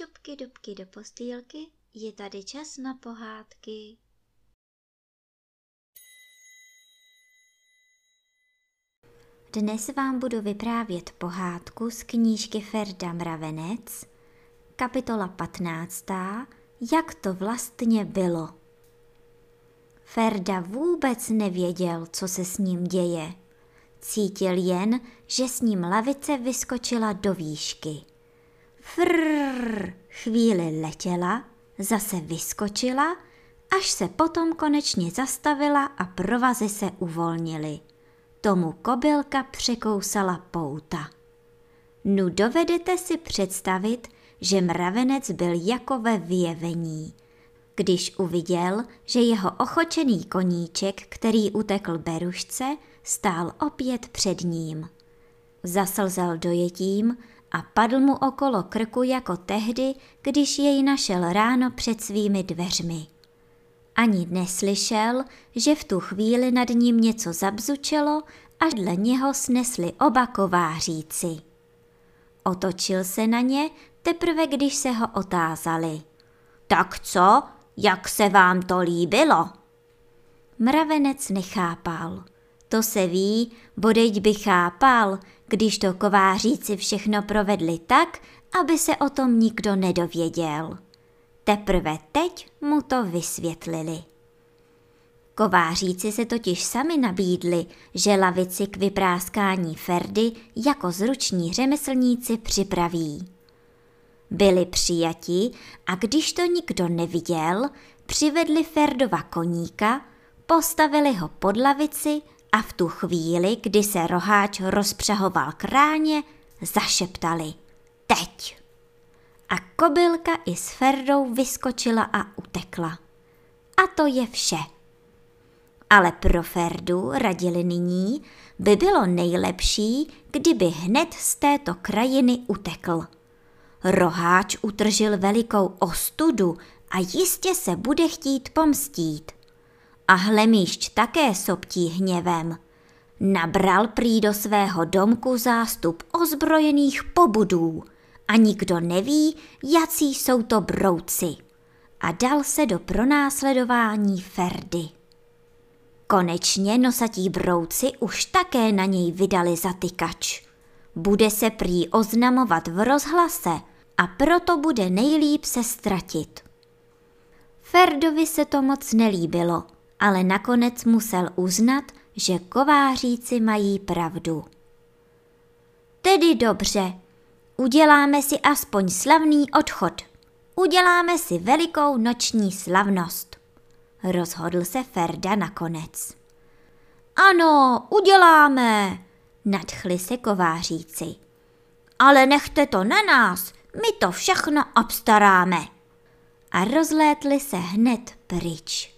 dubky, dubky do postýlky, je tady čas na pohádky. Dnes vám budu vyprávět pohádku z knížky Ferda Mravenec, kapitola 15. Jak to vlastně bylo. Ferda vůbec nevěděl, co se s ním děje. Cítil jen, že s ním lavice vyskočila do výšky. Frrrr, chvíli letěla, zase vyskočila, až se potom konečně zastavila a provazy se uvolnily. Tomu kobylka překousala pouta. Nu dovedete si představit, že mravenec byl jako ve vyjevení. Když uviděl, že jeho ochočený koníček, který utekl berušce, stál opět před ním. Zaslzel dojetím a padl mu okolo krku jako tehdy, když jej našel ráno před svými dveřmi. Ani neslyšel, že v tu chvíli nad ním něco zabzučelo a dle něho snesli oba kováříci. Otočil se na ně teprve, když se ho otázali. Tak co, jak se vám to líbilo? Mravenec nechápal. To se ví, bodeď by chápal, když to kováříci všechno provedli tak, aby se o tom nikdo nedověděl. Teprve teď mu to vysvětlili. Kováříci se totiž sami nabídli, že lavici k vypráskání Ferdy jako zruční řemeslníci připraví. Byli přijati a když to nikdo neviděl, přivedli Ferdova koníka, postavili ho pod lavici a v tu chvíli, kdy se roháč rozpřahoval kráně, zašeptali Teď! A kobylka i s Ferdou vyskočila a utekla. A to je vše. Ale pro Ferdu radili nyní, by bylo nejlepší, kdyby hned z této krajiny utekl. Roháč utržil velikou ostudu a jistě se bude chtít pomstít. A hlemíšť také soptí hněvem. Nabral prý do svého domku zástup ozbrojených pobudů a nikdo neví, jací jsou to brouci. A dal se do pronásledování Ferdy. Konečně nosatí brouci už také na něj vydali zatykač. Bude se prý oznamovat v rozhlase a proto bude nejlíp se ztratit. Ferdovi se to moc nelíbilo, ale nakonec musel uznat, že kováříci mají pravdu. Tedy dobře, uděláme si aspoň slavný odchod. Uděláme si velikou noční slavnost. Rozhodl se Ferda nakonec. Ano, uděláme, nadchli se kováříci. Ale nechte to na nás, my to všechno obstaráme. A rozlétli se hned pryč.